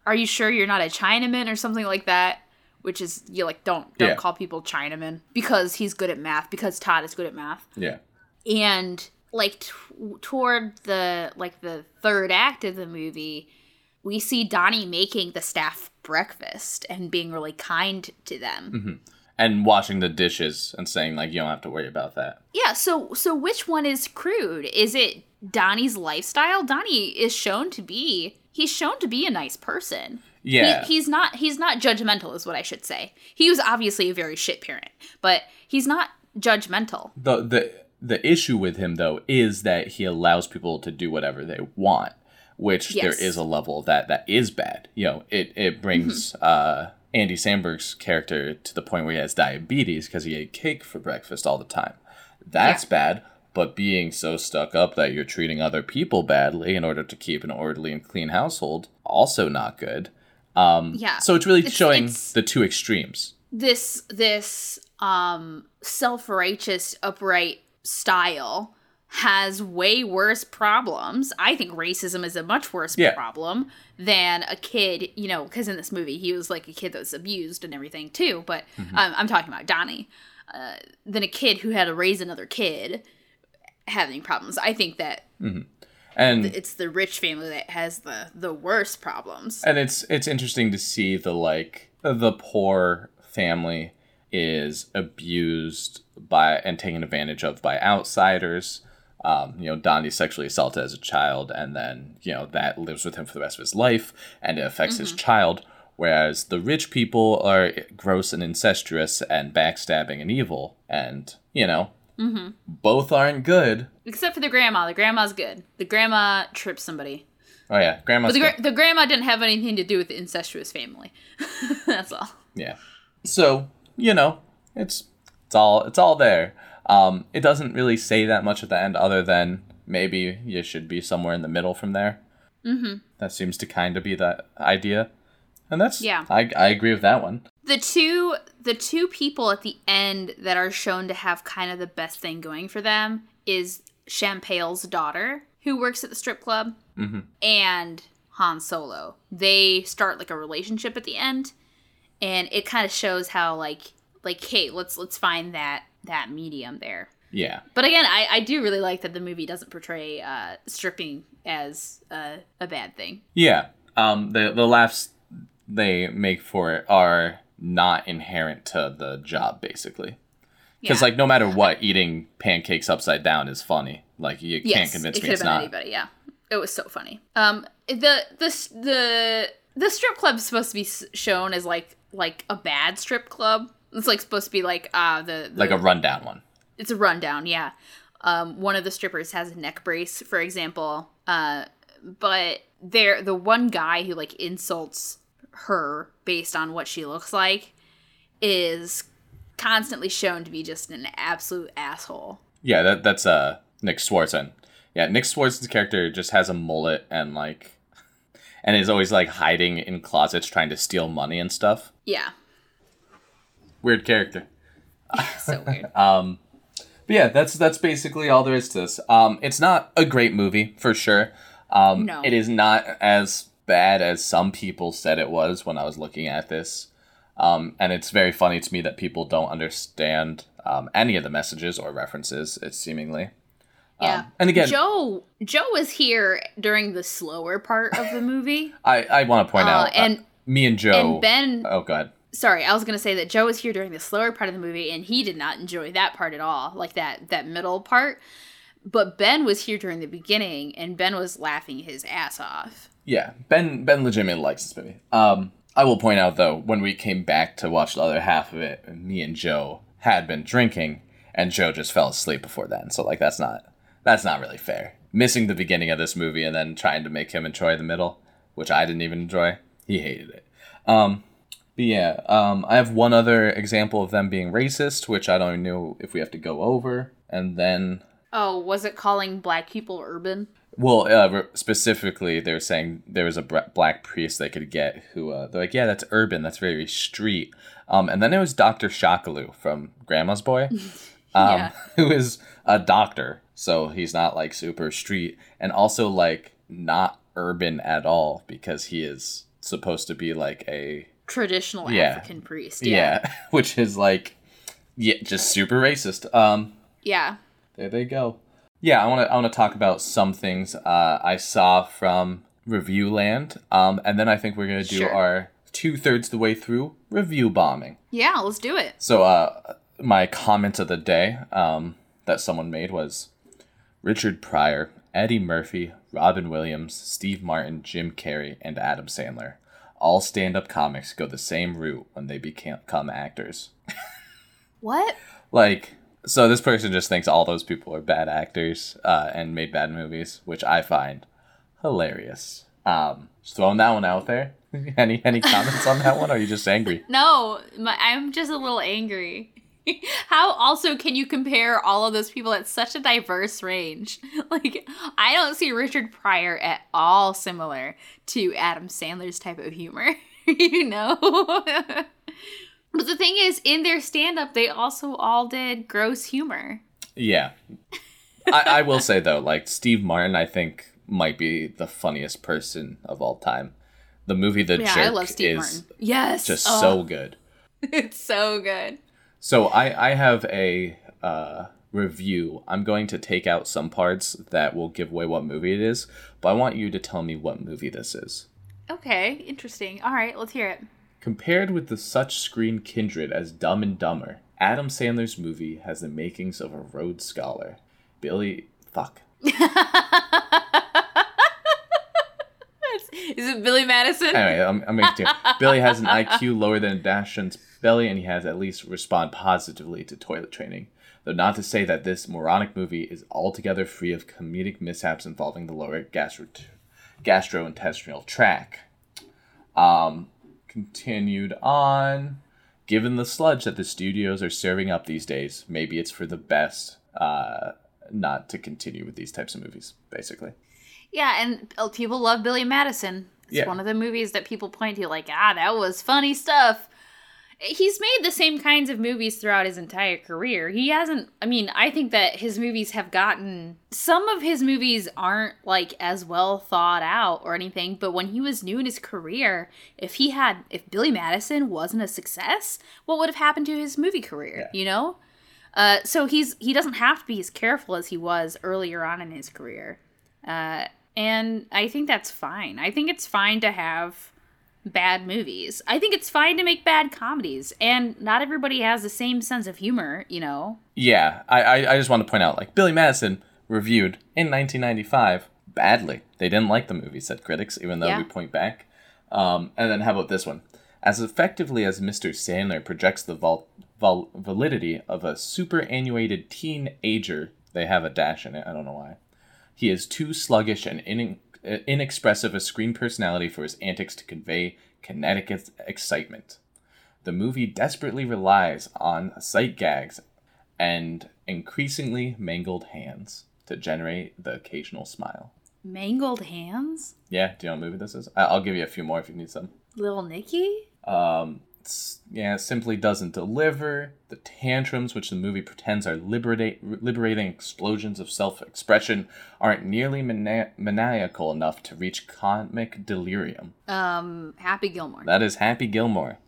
are you sure you're not a Chinaman or something like that? Which is you like don't don't Yeah. call people Chinaman because he's good at math because Todd is good at math. Yeah, and like t- toward the like the third act of the movie we see donnie making the staff breakfast and being really kind to them. Mm-hmm. And washing the dishes and saying like you don't have to worry about that. yeah so so which one is crude? Is it donnie's lifestyle? Donnie is shown to be he's shown to be a nice person He- Yeah, he's not he's not judgmental is what i should say. He was obviously a very shit parent but he's not judgmental. The the the issue with him though is that he allows people to do whatever they want which Yes. there is a level that that is bad. You know it it brings Mm-hmm. uh andy samberg's character to the point where he has diabetes because he ate cake for breakfast all the time. That's bad but being so stuck up that you're treating other people badly in order to keep an orderly and clean household also not good um Yeah. so it's really It's- showing it's- the two extremes this this um self-righteous upright style has way worse problems. I think racism is a much worse Yeah. problem than a kid, you know, because in this movie he was like a kid that was abused and everything too. But um, I'm talking about Donnie, uh, than a kid who had to raise another kid having problems. I think that and it's the rich family that has the the worst problems. and it's it's interesting to see the like the poor family is abused by and taken advantage of by outsiders. Um, you know Donnie's sexually assaulted as a child and then you know that lives with him for the rest of his life and it affects his child whereas the rich people are gross and incestuous and backstabbing and evil. And you know both aren't good Except for the grandma. The grandma's good. The grandma trips somebody. Oh yeah, grandma. But the, gra- the grandma didn't have anything to do with the incestuous family. That's all. Yeah. So, you know, it's it's all it's all there. Um it doesn't really say that much at the end other than maybe you should be somewhere in the middle from there. Mm-hmm. That seems to kind of be the idea. And that's Yeah. I I agree with that one. the two the two people at the end that are shown to have kind of the best thing going for them is Champale's daughter, who works at the strip club, and Han Solo. They start like a relationship at the end, and it kind of shows how like like hey, let's let's find that that medium there. Yeah. But again, I, I do really like that the movie doesn't portray uh, stripping as a, a bad thing. Yeah. Um the the laughs they make for it are not inherent to the job basically. Cuz Yeah. like no matter what eating pancakes upside down is funny. Like you can't Yes, convince it me could it's have been not. anybody. Yeah, it was so funny. Um, the the the the strip club's supposed to be shown as like like a bad strip club. It's like supposed to be like uh the, the Like a rundown one. it's a rundown. Yeah, um, one of the strippers has a neck brace, for example. Uh, but there the one guy who like insults her based on what she looks like is constantly shown to be just an absolute asshole. Yeah, that that's uh Nick Swardson. Yeah, Nick Swardson's character just has a mullet and like and is always like hiding in closets trying to steal money and stuff. Yeah, Weird character. so weird. But yeah, that's that's basically all there is to this. Um it's not a great movie for sure. Um No. it is not as bad as some people said it was when I was looking at this. Um and it's very funny to me that people don't understand um, any of the messages or references, it's seemingly. Yeah. Um, and again, Joe Joe was here during the slower part of the movie. I, I want to point Uh, out, uh, and- me and Joe. and Ben oh, God. sorry, I was gonna say that Joe was here during the slower part of the movie and he did not enjoy that part at all. Like that that middle part. But Ben was here during the beginning and Ben was laughing his ass off. Yeah, Ben Ben legitimately likes this movie. Um, I will point out though, when we came back to watch the other half of it, me and Joe had been drinking, and Joe just fell asleep before then. So like, that's not that's not really fair. Missing the beginning of this movie and then trying to make him enjoy the middle, which I didn't even enjoy. He hated it. Um, but yeah, um, I have one other example of them being racist, which I don't even know if we have to go over, and then Oh, was it calling black people urban? Well, uh, specifically, they're saying there was a black priest they could get who uh, they're like, yeah, that's urban, that's very street. Um, and then there was Doctor Shakalu from Grandma's Boy, um, Yeah. who is a doctor, so he's not like super street, and also like not urban at all because he is supposed to be like a Traditional Yeah. African priest. yeah, Yeah. which is like yeah, just super racist. Um, Yeah. there they go. Yeah, I want to I want to talk about some things uh, I saw from Review Land, um, and then I think we're gonna do Sure. our two thirds the way through review bombing. Yeah, let's do it. So, uh, my comment of the day um, that someone made was Richard Pryor, Eddie Murphy, Robin Williams, Steve Martin, Jim Carrey, and Adam Sandler. All stand up comics go the same route when they become actors. What? Like, so this person just thinks all those people are bad actors uh, and made bad movies, which I find hilarious. Um, just throwing that one out there. any any comments on that one? Or are you just angry? No, my, I'm just a little angry. How also can you compare all of those people at such a diverse range? Like, I don't see Richard Pryor at all similar to Adam Sandler's type of humor, you know? But the thing is, in their stand up, they also all did gross humor. Yeah. I, I will say though, like Steve Martin, I think might be the funniest person of all time. The movie The Yeah, Jerk I love Steve is Martin. Yes. just Oh, so good. It's so good. So I I have a uh, review. I'm going to take out some parts that will give away what movie it is, but I want you to tell me what movie this is. Okay, interesting. All right, let's hear it. Compared with the such screen kindred as Dumb and Dumber, Adam Sandler's movie has the makings of a Rhodes Scholar. Billy, fuck. Is it Billy Madison? Anyway, I'm, I'm making two. Billy has an IQ lower than Dashan's belly, and he has at least respond positively to toilet training. Though not to say that this moronic movie is altogether free of comedic mishaps involving the lower gastro- gastrointestinal tract. Um, continued on. Given the sludge that the studios are serving up these days, maybe it's for the best uh, not to continue with these types of movies, basically. Yeah, and people love Billy Madison. It's Yeah. one of the movies that people point to, like, ah, that was funny stuff. He's made the same kinds of movies throughout his entire career. He hasn't, I mean, I think that his movies have gotten, some of his movies aren't like as well thought out or anything, but when he was new in his career, if he had, if Billy Madison wasn't a success, what would have happened to his movie career, Yeah. you know? Uh, so he's he doesn't have to be as careful as he was earlier on in his career. Uh, and I think that's fine. I think it's fine to have bad movies. I think it's fine to make bad comedies. And not everybody has the same sense of humor, you know? Yeah, I, I, I just want to point out, like, Billy Madison reviewed in 1995 badly. They didn't like the movie, said critics, even though Yeah. we point back. Um, and then how about this one? As effectively as Mr. Sandler projects the vol- vol- validity of a superannuated teenager, they have a dash in it, I don't know why. He is too sluggish and in- inexpressive a screen personality for his antics to convey kinetic excitement. The movie desperately relies on sight gags and increasingly mangled hands to generate the occasional smile. Mangled Hands? Yeah, do you know what movie this is? I- I'll give you a few more if you need some. Little Nicky? Um, yeah, it simply doesn't deliver. The tantrums, which the movie pretends are liberate, liberating explosions of self expression, aren't nearly maniacal enough to reach comic delirium. Um, Happy Gilmore. That is Happy Gilmore.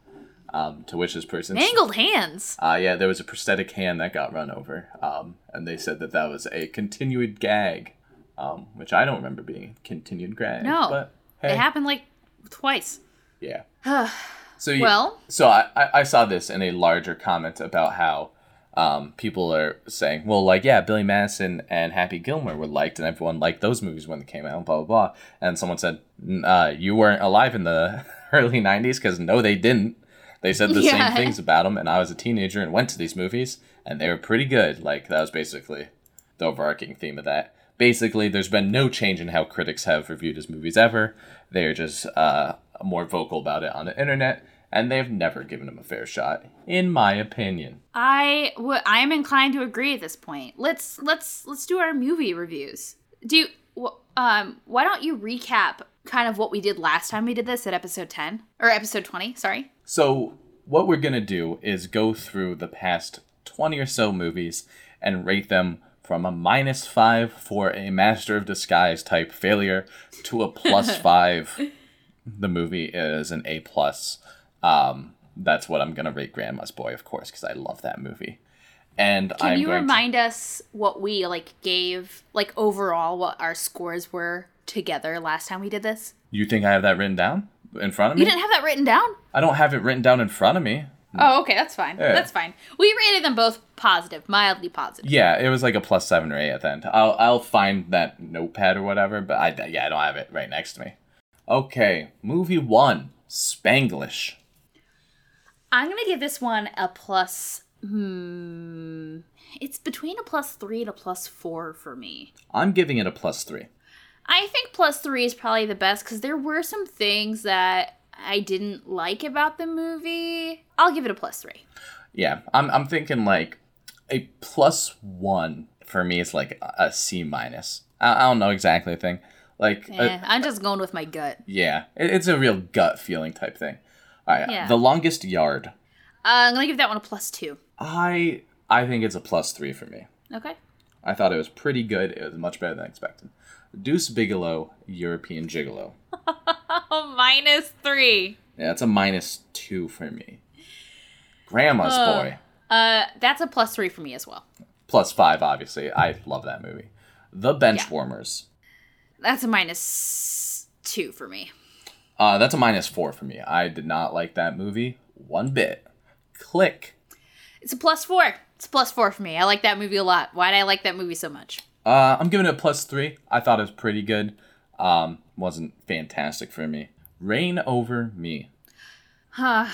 Um, to which this person. Mangled Hands? Uh, yeah, there was a prosthetic hand that got run over, um, and they said that that was a continued gag, um, which I don't remember being a continued gag. No. but hey, It happened like twice. yeah. So you, Well- so I, I saw this in a larger comment about how um, people are saying, well, like yeah, Billy Madison and Happy Gilmore were liked, and everyone liked those movies when they came out, blah blah blah. And someone said, uh, you weren't alive in the early '90s because no, they didn't. They said the Yeah. same things about them, and I was a teenager and went to these movies, and they were pretty good. Like that was basically the overarching theme of that. Basically, there's been no change in how critics have reviewed his movies ever. They're just uh, more vocal about it on the internet, and they've never given him a fair shot, in my opinion. I w- I am inclined to agree at this point. Let's let's let's do our movie reviews. Do you, wh- um why don't you recap kind of what we did last time we did this at episode 10 or episode 20, sorry. So, what we're gonna do is go through the past 20 or so movies and rate them from a minus five for a Master of Disguise type failure to a plus five. The movie is an A plus. Um, that's what I'm gonna rate Grandma's Boy, of course, because I love that movie. And Can I'm you going to- remind us what we like gave like overall what our scores were together last time we did this? You think I have that written down in front of me? You didn't have that written down? I don't have it written down in front of me. Oh, okay, that's fine. Yeah. That's fine. We rated them both positive, mildly positive. Yeah, it was like a plus seven or eight at the end. I'll I'll find that notepad or whatever, but I yeah I don't have it right next to me. Okay, movie one, Spanglish. I'm gonna give this one a plus. Hmm. It's between a plus three and a plus four for me. I'm giving it a plus three. I think plus three is probably the best because there were some things that I didn't like about the movie. I'll give it a plus three. Yeah, I'm I'm thinking like a plus one for me is like a C minus. I, I don't know exactly the thing. Like uh, Eh, I'm just going with my gut. yeah, it, it's a real gut feeling type thing. All right, Yeah. the longest yard. Uh, I'm gonna give that one a plus two. I I think it's a plus three for me. Okay. I thought it was pretty good. It was much better than I expected. Deuce Bigalow, European Gigolo. Minus three. Yeah, that's a minus two for me. Grandma's Oh. Boy, Uh, that's a plus three for me as well. plus five, obviously. I love that movie. The Benchwarmers. That's a minus two for me. Uh, that's a minus four for me. I did not like that movie one bit. Click. It's a plus four. It's a plus four for me. I like that movie a lot. Why did I like that movie so much? Uh, I'm giving it a plus three. I thought it was pretty good. Um, wasn't fantastic for me. Reign over me. Huh.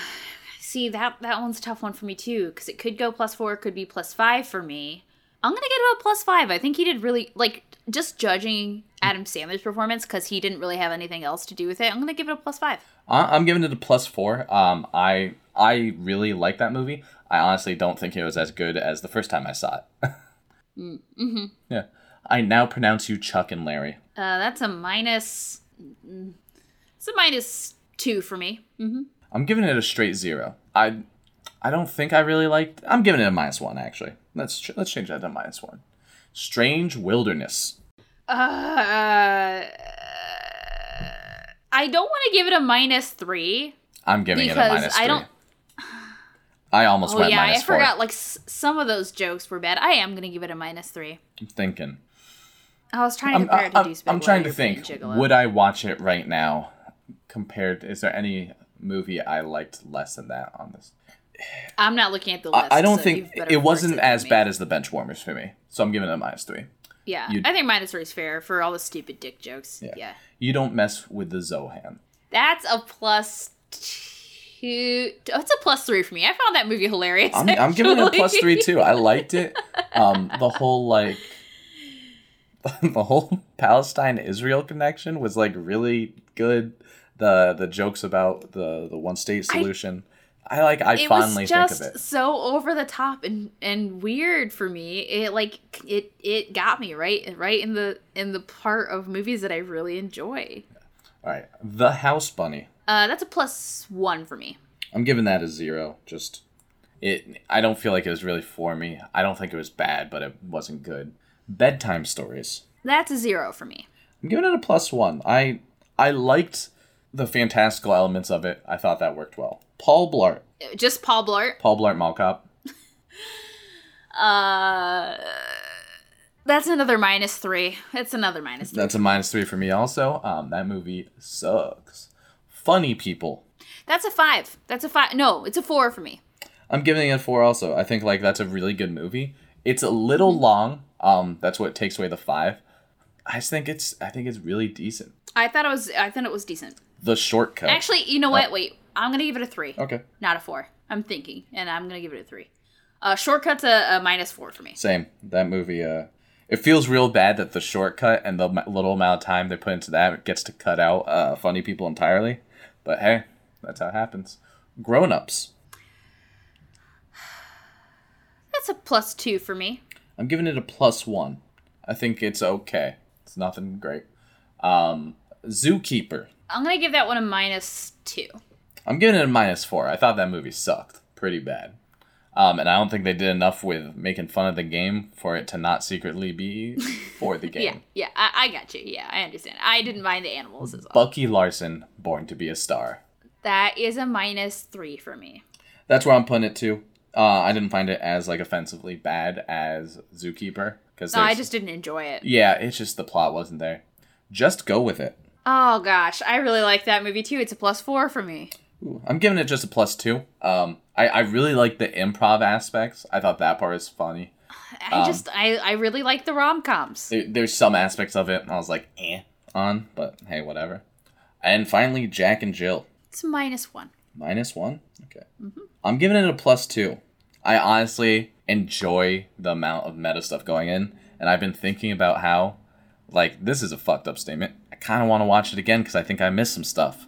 See that that one's a tough one for me too because it could go plus four, could be plus five for me. I'm gonna give it a plus five. I think he did really like just judging Adam Sandler's performance because he didn't really have anything else to do with it. I'm gonna give it a plus five. I- I'm giving it a plus four. Um, I I really like that movie. I honestly don't think it was as good as the first time I saw it. Mm-hmm. yeah. I now pronounce you Chuck and Larry. Uh, that's a minus. mm, It's a minus two for me. Mm-hmm. I'm giving it a straight zero. I I don't think I really liked. I'm giving it a minus one actually. Let's ch- let's change that to minus one. Strange Wilderness. Uh, I don't want to give it a minus three I'm giving it a minus I three. don't. I almost Oh went yeah, I minus four. forgot. Like s- some of those jokes were bad. I am gonna give it a minus three. I'm thinking. I was trying to I'm, compare it to I'm, Deuce I'm trying to think. Would I watch it right now? Compared, is there any movie I liked less than that on this? I'm not looking at the list. I don't so think it wasn't as bad as the bench warmers for me. So I'm giving it a minus three. Yeah, You- I think minus three is fair for all the stupid dick jokes. Yeah. Yeah, You don't mess with the Zohan. that's a plus two. That's a plus three for me. I found that movie hilarious. I'm, I'm giving it a three too. I liked it. Um, the whole like, the whole Palestine Israel connection was like really good. The the jokes about the the one state solution. I, like. I it fondly was think just of it. so over the top and and weird for me. It like it it got me right right in the in the part of movies that I really enjoy. All right, the House Bunny. Uh, that's a plus one for me. I'm giving that a zero. Just it. I don't feel like it was really for me. I don't think it was bad, but it wasn't good. Bedtime stories. That's a zero for me. I'm giving it a plus one. I I liked the fantastical elements of it. I thought that worked well. Paul Blart. Just Paul Blart. Paul Blart Mall Cop. Uh, that's another minus three. It's another minus three. That's a minus three for me. Also, um, that movie sucks. Funny people. That's a five. That's a five. No, it's a four for me. I'm giving it a four. Also, I think like that's a really good movie. It's a little long. Um, that's what takes away the five. I just think it's. I think it's really decent. I thought it was. I thought it was decent. The shortcut. Actually, you know what? Wait, I'm gonna give it a three, Okay. not a four. I'm thinking, and I'm gonna give it a three. Uh, shortcut's a, a minus four for me. Same. That movie. Uh, it feels real bad that the shortcut and the little amount of time they put into that gets to cut out uh, funny people entirely. But hey, that's how it happens. Grown ups. That's a plus two for me. I'm giving it a plus one. I think it's okay. It's nothing great. Um, Zookeeper. I'm gonna give that one a minus two. I'm giving it a minus four. I thought that movie sucked pretty bad. Um, and I don't think they did enough with making fun of the game for it to not secretly be for the game. Yeah, yeah, I, I got you. Yeah, I understand. I didn't mind the animals as well. Bucky Larson, Born to be a Star. That is a minus three for me. That's where I'm putting it to. Uh, I didn't find it as like offensively bad as Zookeeper because No, I just didn't enjoy it. yeah, it's just the plot wasn't there. Just go with it. Oh gosh, I really like that movie too. It's a plus four for me. Ooh, I'm giving it just a plus two. Um, I, I really like the improv aspects. I thought that part was funny. I Um, just I, I really like the rom coms. There, there's some aspects of it I was like eh on, but hey, whatever. And finally, Jack and Jill. It's minus one. Minus one? Okay. I'm giving it a plus two. I honestly enjoy the amount of meta stuff going in, and I've been thinking about how, like, this is a fucked up statement. I kind of want to watch it again because I think I missed some stuff.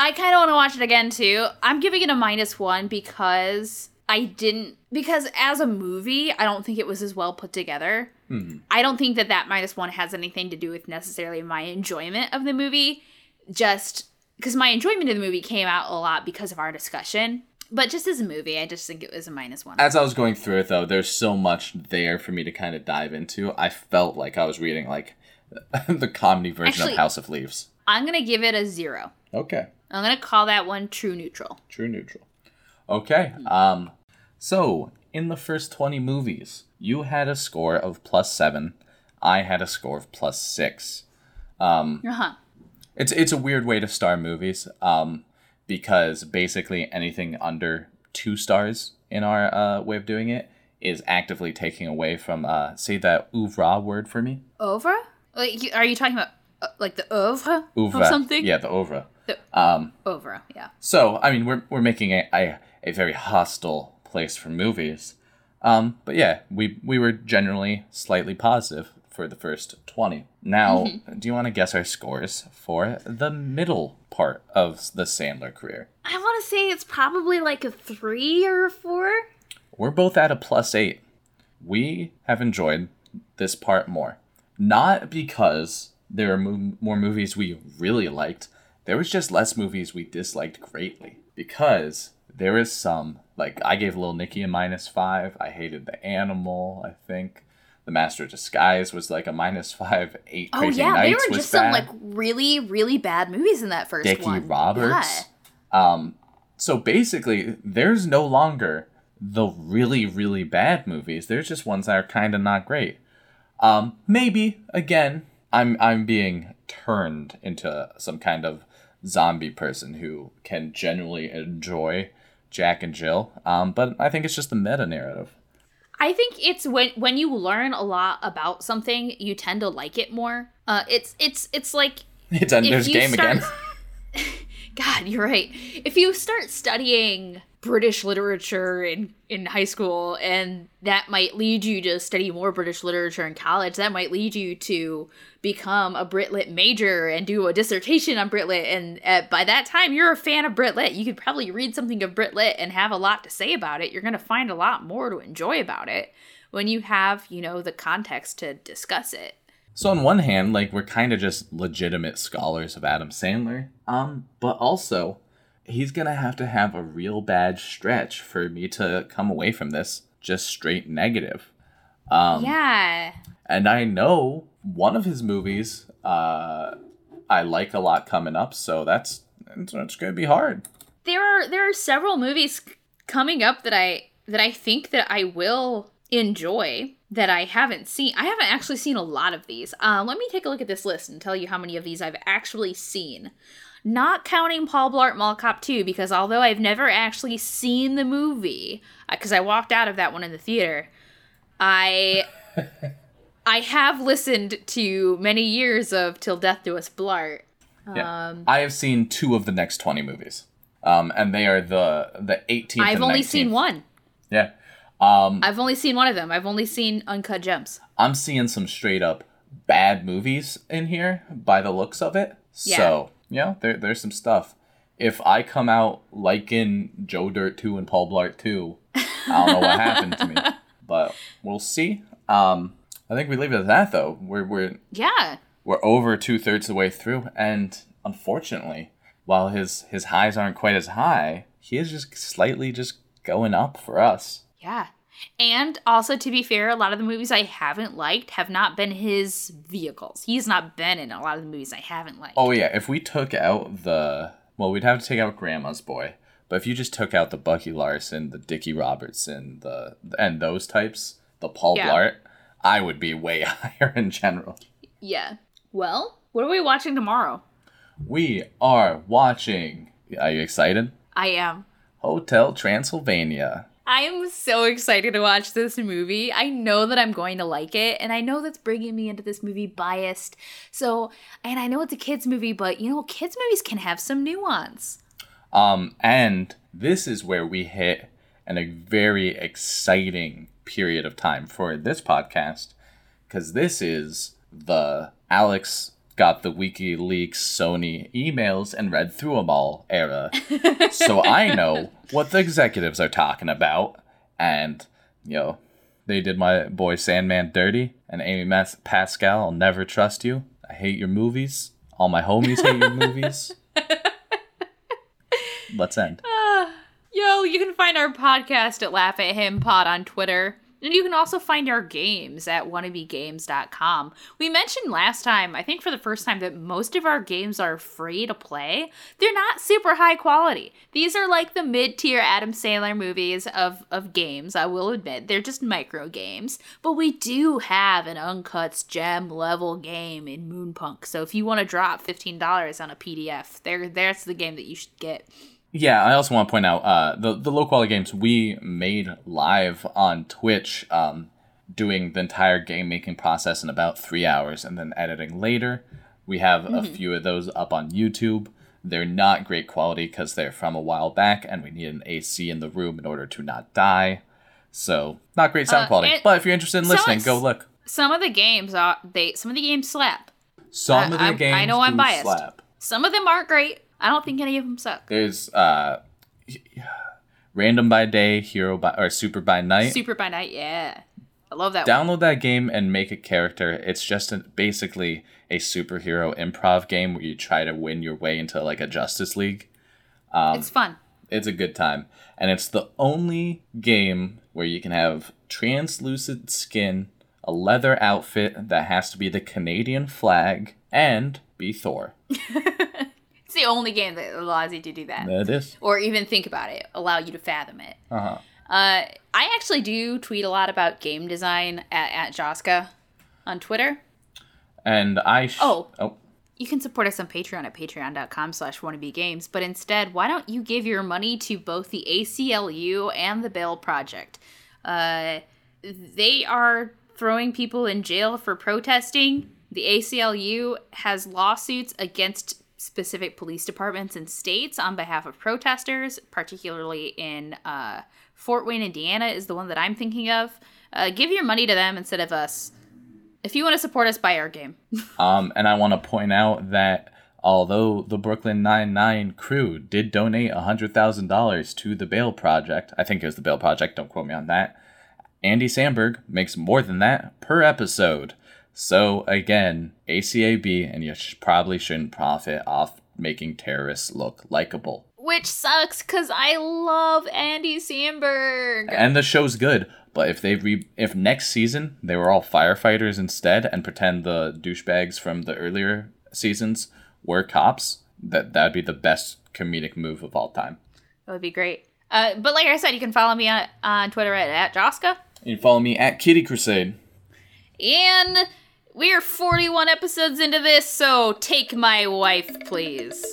I kind of want to watch it again too. I'm giving it a minus one because I didn't because as a movie, I don't think it was as well put together. Hmm. I don't think that that minus one has anything to do with necessarily my enjoyment of the movie. Just because my enjoyment of the movie came out a lot because of our discussion. But just as a movie, I just think it was a minus one. As I was going through it, though, there's so much there for me to kind of dive into. I felt like I was reading, like, the comedy version Actually- of House of Leaves. I'm gonna give it a zero. Okay. I'm gonna call that one true neutral. True neutral. Okay. Um so in the first 20 movies, you had a score of plus 7. I had a score of plus 6. Uh huh. It's it's a weird way to star movies um because basically anything under 2 stars in our uh, way of doing it is actively taking away from uh say that oeuvre word for me. Oeuvre? Like, are you talking about uh, like the oeuvre Oeuvre. of something? Yeah, the oeuvre. The- Um Oeuvre. Yeah. So, I mean, we're, we're making a, a, a very hostile place for movies. Um, but yeah, we we were generally slightly positive for the first 20. Now, do you want to guess our scores for the middle part of the Sandler career? I want to say it's probably like a three or a four. We're both at a plus eight. We have enjoyed this part more. Not because there are mo- more movies we really liked, there was just less movies we disliked greatly. Because there is some, like, I gave Little Nicky a minus five. I hated The Animal, I think. The Master of Disguise was like a minus five. Eight Oh Crazy yeah, Nights there were just bad. some like really, really bad movies in that first Dickie one. Roberts. Um, so basically, there's no longer the really, really bad movies. There's just ones that are kind of not great. Um, maybe again, I'm I'm being turned into some kind of zombie person who can genuinely enjoy Jack and Jill. Um, but I think it's just the meta narrative. I think it's when when you learn a lot about something, you tend to like it more. Uh, it's it's it's like It's and if there's you game start- again. God, you're right. If you start studying British literature in in high school, and that might lead you to study more British literature in college, that might lead you to become a Brit Lit major and do a dissertation on Brit Lit. And uh, by that time, you're a fan of Brit Lit. You could probably read something of Brit Lit and have a lot to say about it. You're gonna find a lot more to enjoy about it when you have, you know, the context to discuss it. So on one hand, like we're kind of just legitimate scholars of Adam Sandler, um, but also he's gonna have to have a real bad stretch for me to come away from this just straight negative. Um, yeah. And I know one of his movies, uh, I like a lot coming up, so that's it's, it's gonna be hard. there are there are several movies coming up that I that I think that I will enjoy that I haven't seen. I haven't actually seen a lot of these. Uh, let me take a look at this list and tell you how many of these I've actually seen. Not counting Paul Blart Mall Cop 2, because although I've never actually seen the movie, because I walked out of that one in the theater, I I have listened to many years of Till Death Do Us Blart. Yeah. Um, I have seen two of the next twenty movies, um, and they are the the 18th. I've only 19th. seen one. Yeah. Um, I've only seen one of them. I've only seen Uncut Gems. I'm seeing some straight up bad movies in here by the looks of it. Yeah. So, you know, there, there's some stuff. If I come out liking Joe Dirt 2 and Paul Blart 2, I don't know what happened to me. But we'll see. Um, I think we leave it at that though. We're we're Yeah. we're over two thirds of the way through, and unfortunately, while his his highs aren't quite as high, he is just slightly just going up for us. Yeah. And also, to be fair, a lot of the movies I haven't liked have not been his vehicles. He's not been in a lot of the movies I haven't liked. Oh yeah, if we took out the well, we'd have to take out Grandma's Boy. But if you just took out the Bucky Larson, the Dickie Robertson, the and those types, the Paul Yeah. Blart, I would be way higher in general. Yeah. Well, what are we watching tomorrow? We are watching. Are you excited? I am. Hotel Transylvania. I am so excited to watch this movie. I know that I'm going to like it, and I know that's bringing me into this movie biased. So, and I know it's a kids movie, but you know, kids movies can have some nuance. Um, and this is where we hit an, a very exciting period of time for this podcast, because this is the Alex got the WikiLeaks Sony emails and read through them all era. so I know what the executives are talking about, and you know, they did my boy Sandman dirty, and Amy Mas- Pascal. I'll never trust you. I hate your movies. All my homies hate your movies. Let's end. Ah, yo, you can find our podcast at Laugh at Him Pod on Twitter. And you can also find our games at wannabegames.com. We mentioned last time, I think for the first time, that most of our games are free to play. They're not super high quality. These are like the mid tier Adam Sandler movies of, of games, I will admit. They're just micro games. But we do have an Uncuts gem level game in Moonpunk. So if you want to drop $15 on a PDF, there, there's the game that you should get. Yeah, I also want to point out uh, the the low quality games we made live on Twitch, um, doing the entire game making process in about three hours, and then editing later. We have a few of those up on YouTube. They're not great quality because they're from a while back, and we need an AC in the room in order to not die. So not great sound Uh, quality. it- but if you're interested in listening, go look. Some of the games are they. Some of the games slap. Some I- of the I games know I'm biased. slap. Some of them aren't great. I don't think any of them suck. There's uh, random by day, hero by or super by night. Super by Night, yeah, I love that. one. Download that game and make a character. It's just a, basically a superhero improv game where you try to win your way into like a Justice League. it's fun. It's a good time. And it's the only game where you can have translucent skin, a leather outfit that has to be the Canadian flag, and be Thor. It's the only game that allows you to do that, That is. or even think about it, allow you to fathom it. Uh huh. Uh, I actually do tweet a lot about game design at, at Joska on Twitter. And I. Sh- Oh. Oh. You can support us on Patreon at patreon.com slash wannabegames, but instead, why don't you give your money to both the ACLU and the Bail Project? Uh, they are throwing people in jail for protesting. The ACLU has lawsuits against specific police departments and states on behalf of protesters, particularly in uh, Fort Wayne, Indiana, is the one that I'm thinking of. Uh, give your money to them instead of us. If you want to support us, buy our game. Um, and I want to point out that although the Brooklyn Nine Nine crew did donate hundred thousand dollars to the Bail Project, I think it was the Bail Project. Don't quote me on that. Andy Samberg makes more than that per episode. So again, ACAB, and you sh- probably shouldn't profit off making terrorists look likable. Which sucks because I love Andy Samberg. And the show's good, but if they re- if next season they were all firefighters instead and pretend the douchebags from the earlier seasons were cops, that that'd be the best comedic move of all time. That would be great. Uh, but like I said, you can follow me on, on Twitter at, at Joska. You can follow me at Kitty Crusade. And we're 41 episodes into this, so take my wife, please.